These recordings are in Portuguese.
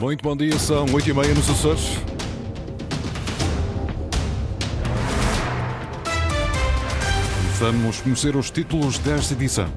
Muito bom dia, são 8h30 nos Açores. Vamos conhecer os títulos desta edição.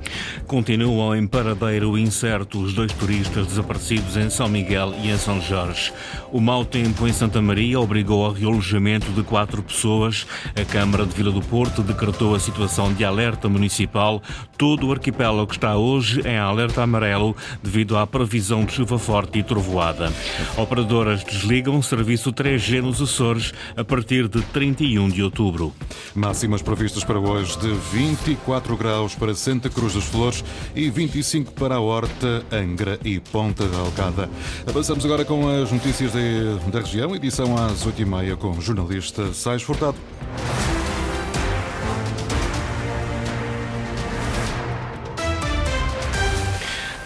Continuam em paradeiro incerto os dois turistas desaparecidos em São Miguel e em São Jorge. O mau tempo em Santa Maria obrigou ao realojamento de quatro pessoas. A Câmara de Vila do Porto decretou a situação de alerta municipal. Todo o arquipélago está hoje em alerta amarelo devido à previsão de chuva forte e trovoada. Operadoras desligam o serviço 3G nos Açores a partir de 31 de outubro. Máximas previstas para hoje de 24 graus para Santa Cruz das Flores e 25 para a Horta, Angra e Ponta da Alcada. Avançamos agora com as notícias de, da região, edição às 8h30 com o jornalista Sais Furtado.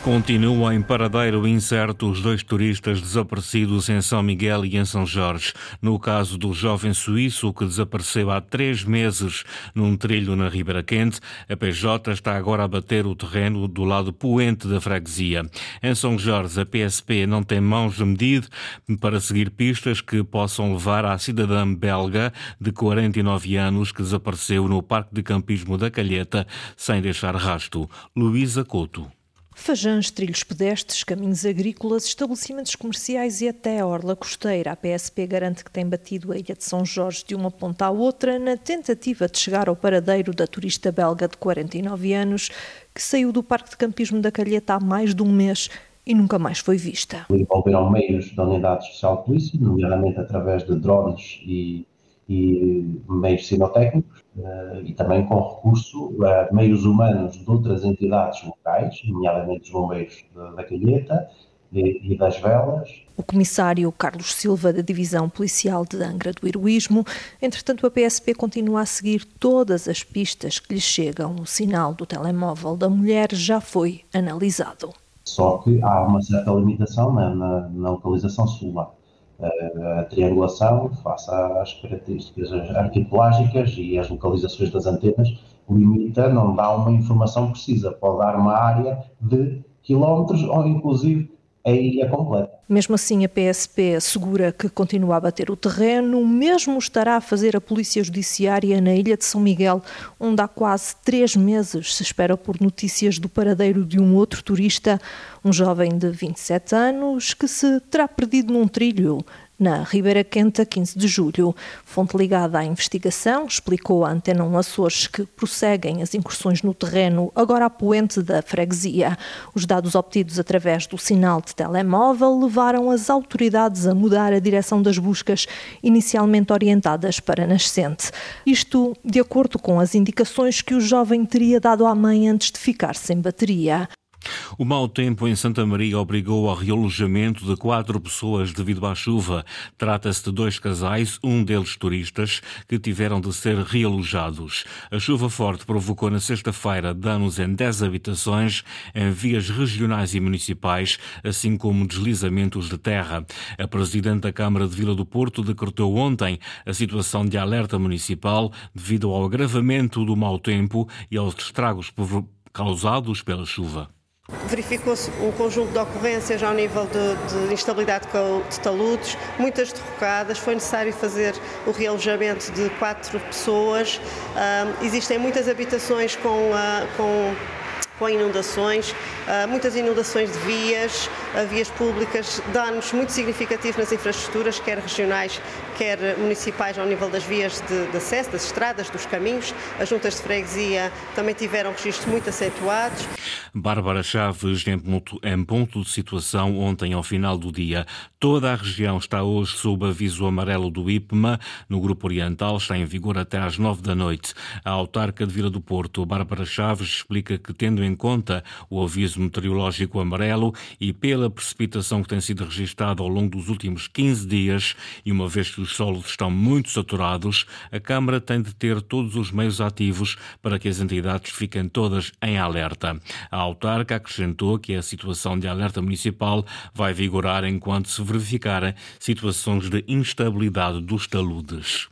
Continuam em paradeiro incerto os dois turistas desaparecidos em São Miguel e em São Jorge. No caso do jovem suíço que desapareceu há três meses num trilho na Ribeira Quente, a PJ está agora a bater o terreno do lado poente da freguesia. Em São Jorge, a PSP não tem mãos de medida para seguir pistas que possam levar à cidadã belga de 49 anos que desapareceu no Parque de Campismo da Calheta sem deixar rasto. Luísa Couto. Fajãs, trilhos pedestres, caminhos agrícolas, estabelecimentos comerciais e até a orla costeira. A PSP garante que tem batido a ilha de São Jorge de uma ponta à outra na tentativa de chegar ao paradeiro da turista belga de 49 anos que saiu do Parque de Campismo da Calheta há mais de um mês e nunca mais foi vista. Envolveram meios da Unidade Especial de Polícia, nomeadamente através de drones e e meios sinotécnicos uh, e também com recurso a meios humanos de outras entidades locais, nomeadamente os bombeiros da Calheta e, e das velas. O comissário Carlos Silva, da Divisão Policial de Angra do Heroísmo, entretanto a PSP continua a seguir todas as pistas que lhe chegam. O sinal do telemóvel da mulher já foi analisado. Só que há uma certa limitação na, na, na localização celular a triangulação face às características arquipelágicas e às localizações das antenas, limita, não dá uma informação precisa, pode dar uma área de quilómetros ou inclusive a ilha completa. Mesmo assim, a PSP assegura que continua a bater o terreno, mesmo estará a fazer a Polícia Judiciária na ilha de São Miguel, onde há quase três meses se espera por notícias do paradeiro de um outro turista, um jovem de 27 anos que se terá perdido num trilho na Ribeira Quente, a 15 de julho. Fonte ligada à investigação explicou à Antena 1 Açores que prosseguem as incursões no terreno, agora a poente da freguesia. Os dados obtidos através do sinal de telemóvel levaram as autoridades a mudar a direção das buscas, inicialmente orientadas para Nascente. Isto de acordo com as indicações que o jovem teria dado à mãe antes de ficar sem bateria. O mau tempo em Santa Maria obrigou ao realojamento de quatro pessoas devido à chuva. Trata-se de dois casais, um deles turistas, que tiveram de ser realojados. A chuva forte provocou na sexta-feira danos em 10 habitações, em vias regionais e municipais, assim como deslizamentos de terra. A Presidente da Câmara de Vila do Porto decretou ontem a situação de alerta municipal devido ao agravamento do mau tempo e aos estragos causados pela chuva. Verificou-se um conjunto de ocorrências ao nível de, de instabilidade de taludes, muitas derrocadas, foi necessário fazer o realojamento de quatro pessoas. Uh, existem muitas habitações com, uh, com com inundações, ah, muitas inundações de vias, ah, vias públicas, danos muito significativos nas infraestruturas, quer regionais, quer municipais, ao nível das vias de, de acesso, das estradas, dos caminhos. As juntas de freguesia também tiveram registros muito acentuados. Bárbara Chaves, em ponto, de situação, ontem ao final do dia. Toda a região está hoje sob aviso amarelo do IPMA. No Grupo Oriental está em vigor até às nove da noite. A autarca de Vila do Porto, Bárbara Chaves, explica que, tendo em conta o aviso meteorológico amarelo e pela precipitação que tem sido registada ao longo dos últimos 15 dias, e uma vez que os solos estão muito saturados, a Câmara tem de ter todos os meios ativos para que as entidades fiquem todas em alerta. A autarca acrescentou que a situação de alerta municipal vai vigorar enquanto se verificarem situações de instabilidade dos taludes.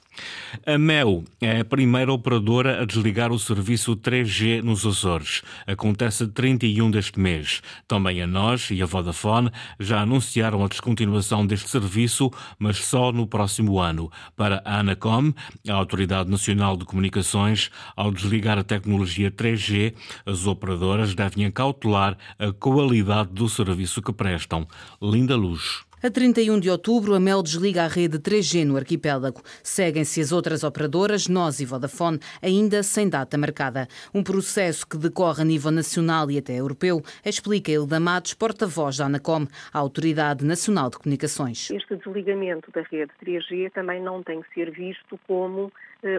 A MEU é a primeira operadora a desligar o serviço 3G nos Açores. Acontece 31 deste mês. Também a nós e a Vodafone já anunciaram a descontinuação deste serviço, mas só no próximo ano. Para a Anacom, a Autoridade Nacional de Comunicações, ao desligar a tecnologia 3G, as operadoras devem acautelar a qualidade do serviço que prestam. Linda Luz. A 31 de outubro, a Mel desliga a rede 3G no arquipélago. Seguem-se as outras operadoras, Nós e Vodafone, ainda sem data marcada. Um processo que decorre a nível nacional e até europeu, explica Hilda Matos, porta-voz da ANACOM, a Autoridade Nacional de Comunicações. Este desligamento da rede 3G também não tem que ser visto como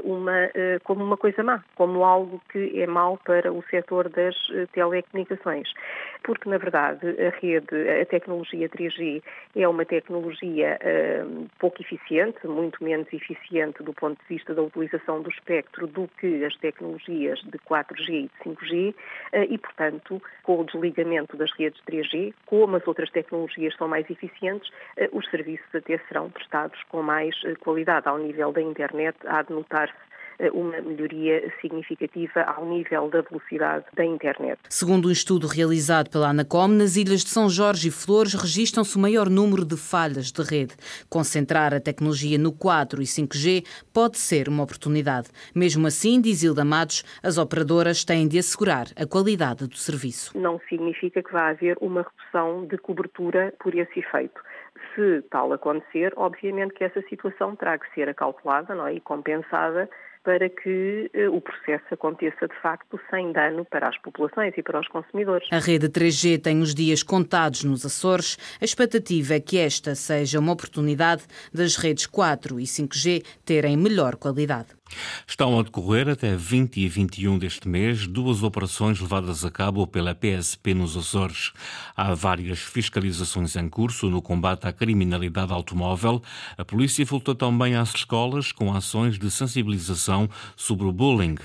uma, eh, como uma coisa má, como algo que é mau para o setor das eh, telecomunicações. Porque, na verdade, a rede, a tecnologia 3G é uma tecnologia pouco eficiente, muito menos eficiente do ponto de vista da utilização do espectro do que as tecnologias de 4G e de 5G e, portanto, com o desligamento das redes 3G, como as outras tecnologias são mais eficientes, os serviços até serão prestados com mais qualidade ao nível da internet, há de notar-se eh, uma melhoria significativa ao nível da velocidade da internet. Segundo um estudo realizado pela Anacom, nas ilhas de São Jorge e Flores registram-se o maior número de falhas de rede. Concentrar a tecnologia no 4 e 5G pode ser uma oportunidade. Mesmo assim, diz Hilda Matos, as operadoras têm de assegurar a qualidade do serviço. Não significa que vá haver uma redução de cobertura por esse efeito se tal acontecer, obviamente que essa situação terá que ser acautelada não é? e compensada para que eh, o processo aconteça de facto sem dano para as populações e para os consumidores. A rede 3G tem os dias contados nos Açores. A expectativa é que esta seja uma oportunidade das redes 4 e 5G terem melhor qualidade. Estão a decorrer até 20 e 21 deste mês duas operações levadas a cabo pela PSP nos Açores. Há várias fiscalizações em curso no combate à criminalidade automóvel. A polícia voltou também às escolas com ações de sensibilização sobre o bullying.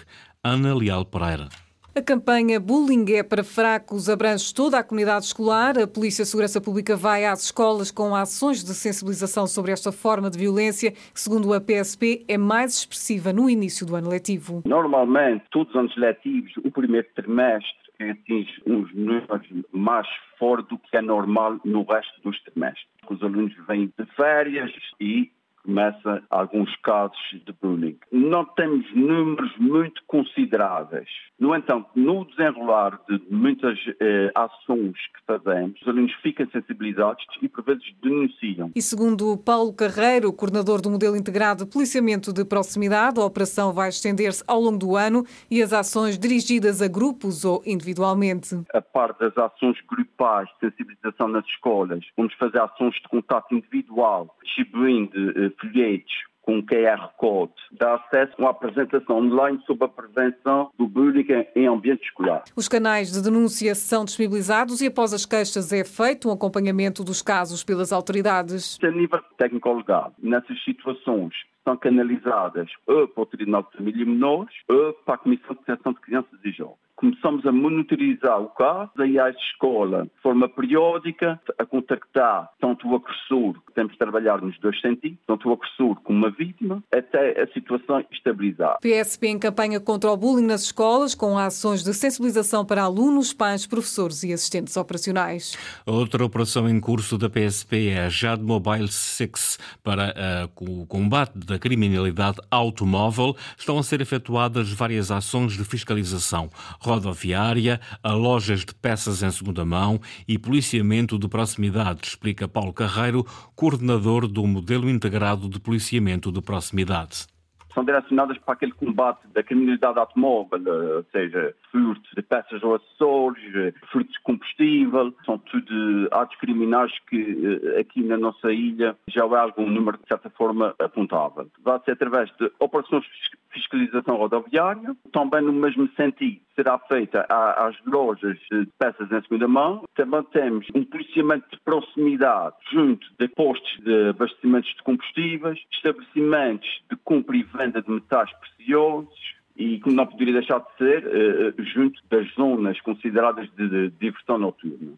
Ana Leal Pereira. A campanha Bullying é para fracos abrange toda a comunidade escolar. A Polícia de Segurança Pública vai às escolas com ações de sensibilização sobre esta forma de violência, que, segundo a PSP, é mais expressiva no início do ano letivo. Normalmente, todos os anos letivos, o primeiro trimestre atinge uns números mais fortes do que é normal no resto dos trimestres. Os alunos vêm de férias e começa alguns casos de bullying. Não temos números muito consideráveis. No entanto, no desenrolar de muitas eh, ações que fazemos, os alunos ficam sensibilizados e por vezes denunciam. E segundo Paulo Carreiro, coordenador do modelo integrado de policiamento de proximidade, a operação vai estender-se ao longo do ano e as ações dirigidas a grupos ou individualmente. A par das ações grupais de sensibilização nas escolas, vamos fazer ações de contato individual, distribuindo eh, folhetos com QR Code, dá acesso a uma apresentação online sobre a prevenção do bullying em ambiente escolar. Os canais de denúncia são disponibilizados e após as queixas é feito um acompanhamento dos casos pelas autoridades. A nível técnico-legal, nessas situações são canalizadas ou para o Tribunal de Família e Menores ou para a Comissão de Proteção de Crianças e Jovens começamos a monitorizar o caso, aí à escola, de forma periódica, a contactar tanto o agressor, que temos de trabalhar nos dois sentidos, tanto o agressor como a vítima, até a situação estabilizar. PSP em campanha contra o bullying nas escolas, com ações de sensibilização para alunos, pais, professores e assistentes operacionais. Outra operação em curso da PSP é a JAD Mobile 6 para uh, o combate da criminalidade automóvel. Estão a ser efetuadas várias ações de fiscalização rodoviária, a lojas de peças em segunda mão e policiamento de proximidade, explica Paulo Carreiro, coordenador do modelo integrado de policiamento de proximidade são direcionadas para aquele combate da criminalidade automóvel, eh, ou seja, furtos de peças ou acessórios, eh, furtos de combustível, são tudo atos criminais que eh, aqui na nossa ilha já há algum número de certa forma apontável. Vai ser através de operações de fiscalização rodoviária, também no mesmo sentido será feita às lojas de peças em segunda mão. Também temos um policiamento de proximidade junto de postos de abastecimentos de combustíveis, estabelecimentos de compra e venda de metais preciosos, e que não poderia deixar de ser uh, junto das zonas consideradas de, diversão noturna.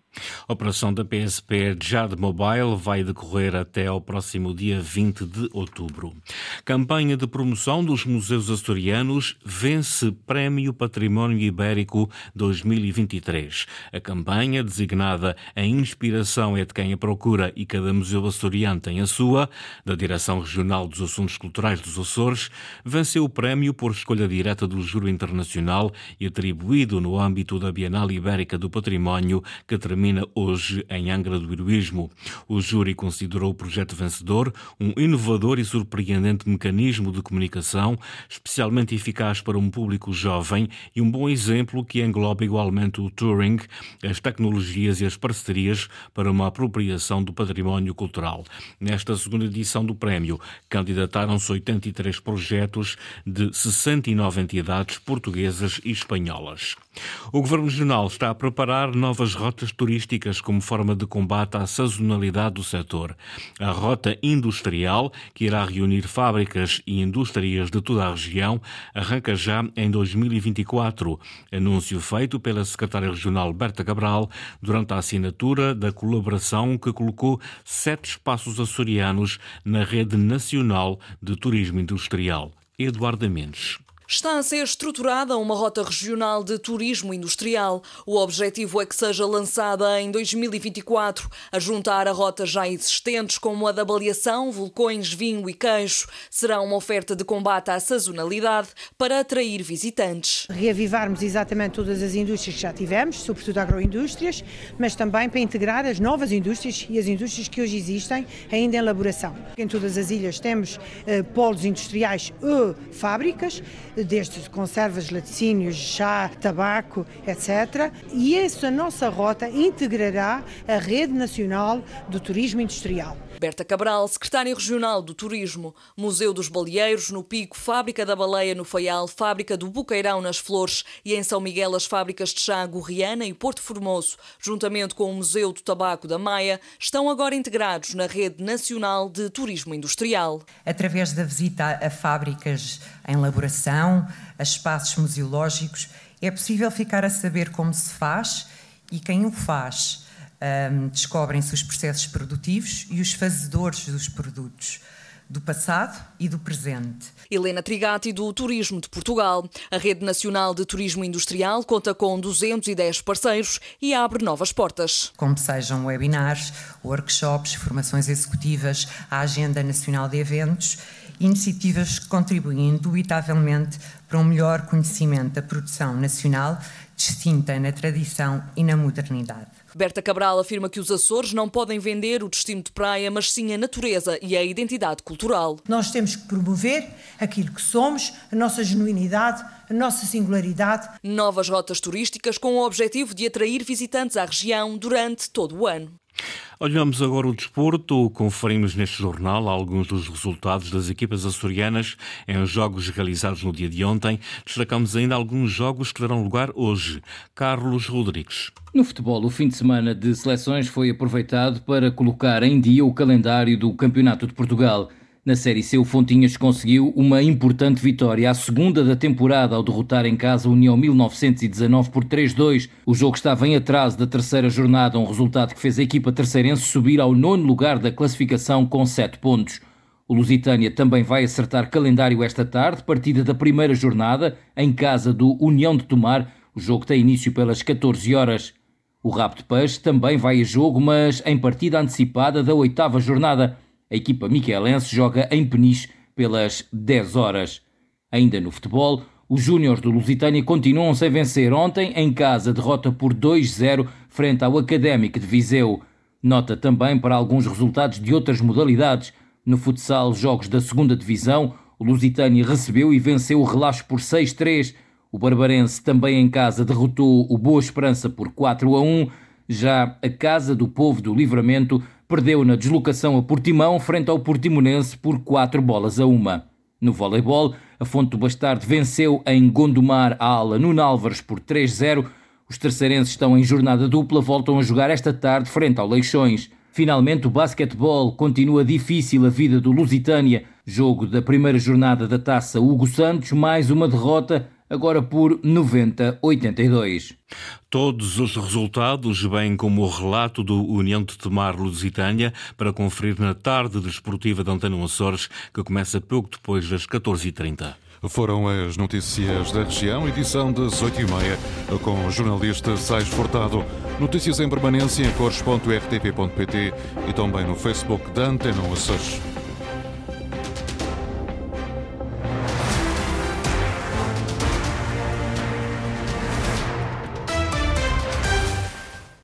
A operação da PSP JAD Mobile vai decorrer até ao próximo dia 20 de outubro. Campanha de promoção dos museus açorianos vence Prémio Património Ibérico 2023. A campanha, designada A Inspiração é de quem a procura e cada museu açoriano tem a sua, da Direção Regional dos Assuntos Culturais dos Açores, venceu o prémio por escolha direta direta do Júri Internacional e atribuído no âmbito da Bienal Ibérica do Património, que termina hoje em Angra do Heroísmo. O júri considerou o projeto vencedor um inovador e surpreendente mecanismo de comunicação, especialmente eficaz para um público jovem e um bom exemplo que engloba igualmente o touring, as tecnologias e as parcerias para uma apropriação do património cultural. Nesta segunda edição do prémio, candidataram-se 83 projetos de 69 nove entidades portuguesas e espanholas. O Governo Regional está a preparar novas rotas turísticas como forma de combate à sazonalidade do setor. A rota industrial, que irá reunir fábricas e indústrias de toda a região, arranca já em 2024. Anúncio feito pela secretária regional Berta Cabral durante a assinatura da colaboração que colocou sete espaços açorianos na rede nacional de turismo industrial. Eduardo Mendes. Está a ser estruturada uma rota regional de turismo industrial. O objetivo é que seja lançada em 2024, a juntar a rotas já existentes, como a da baleação, vulcões, vinho e queijo. Será uma oferta de combate à sazonalidade para atrair visitantes. Reavivarmos exatamente todas as indústrias que já tivemos, sobretudo agroindústrias, mas também para integrar as novas indústrias e as indústrias que hoje existem ainda em elaboração. Em todas as ilhas temos eh, polos industriais e fábricas desde conservas, laticínios, chá, tabaco, etc. E essa nossa rota integrará a Rede Nacional do Turismo Industrial. Berta Cabral, secretária regional do Turismo, Museu dos Baleeiros no Pico, Fábrica da Baleia no Faial, Fábrica do Buqueirão nas Flores e em São Miguel as fábricas de chá Gorriana e Porto Formoso, juntamente com o Museu do Tabaco da Maia, estão agora integrados na Rede Nacional de Turismo Industrial. Através da visita a fábricas em elaboração, a espaços museológicos, é possível ficar a saber como se faz e quem o faz um, descobrem-se os processos produtivos e os fazedores dos produtos do passado e do presente. Helena Trigati, do Turismo de Portugal. A Rede Nacional de Turismo Industrial conta com 210 parceiros e abre novas portas. Como sejam webinars, workshops, formações executivas, a Agenda Nacional de Eventos, iniciativas que contribuem indubitavelmente para um melhor conhecimento da produção nacional, distinta na tradição e na modernidade. Berta Cabral afirma que os Açores não podem vender o destino de praia, mas sim a natureza e a identidade cultural. Nós temos que promover aquilo que somos, a nossa genuinidade, a nossa singularidade. Novas rotas turísticas com o objetivo de atrair visitantes à região durante todo o ano. Olhamos agora o desporto. Conferimos neste jornal alguns dos resultados das equipas açorianas em jogos realizados no dia de ontem. Destacamos ainda alguns jogos que darão lugar hoje. Carlos Rodrigues. No futebol, o fim de semana de seleções foi aproveitado para colocar em dia o calendário do Campeonato de Portugal. Na Série C, o Fontinhas conseguiu uma importante vitória, a segunda da temporada, ao derrotar em casa a União 1919 por 3-2. O jogo estava em atraso da terceira jornada, um resultado que fez a equipa terceirense subir ao nono lugar da classificação com 7 pontos. O Lusitânia também vai acertar calendário esta tarde, partida da primeira jornada, em casa do União de Tomar. O jogo tem início pelas 14 horas. O Rabo de Peixe também vai a jogo, mas em partida antecipada da oitava jornada. A equipa miquelense joga em Peniche pelas 10 horas. Ainda no futebol, os Júniores do Lusitânia continuam sem vencer. Ontem, em casa, derrota por 2-0 frente ao Académico de Viseu. Nota também para alguns resultados de outras modalidades. No futsal, jogos da segunda Divisão, o Lusitânia recebeu e venceu o Relaxo por 6-3. O Barbarense, também em casa, derrotou o Boa Esperança por 4-1. Já a Casa do Povo do Livramento perdeu na deslocação a Portimão frente ao Portimonense por 4 bolas a uma. No voleibol, a Fonte do Bastardo venceu em Gondomar a ala Nuno Álvares por 3-0. Os terceirenses estão em jornada dupla, voltam a jogar esta tarde frente ao Leixões. Finalmente, o basquetebol continua difícil a vida do Lusitânia. Jogo da primeira jornada da taça Hugo Santos, mais uma derrota, agora por 90-82. Todos os resultados, bem como o relato do União de Tomar Lusitânia, para conferir na tarde desportiva de Antena Açores, que começa pouco depois das 14h30. Foram as notícias da região, edição das 8h30, com o jornalista Sais Furtado. Notícias em permanência em cores.rtp.pt e também no Facebook da Antena Açores.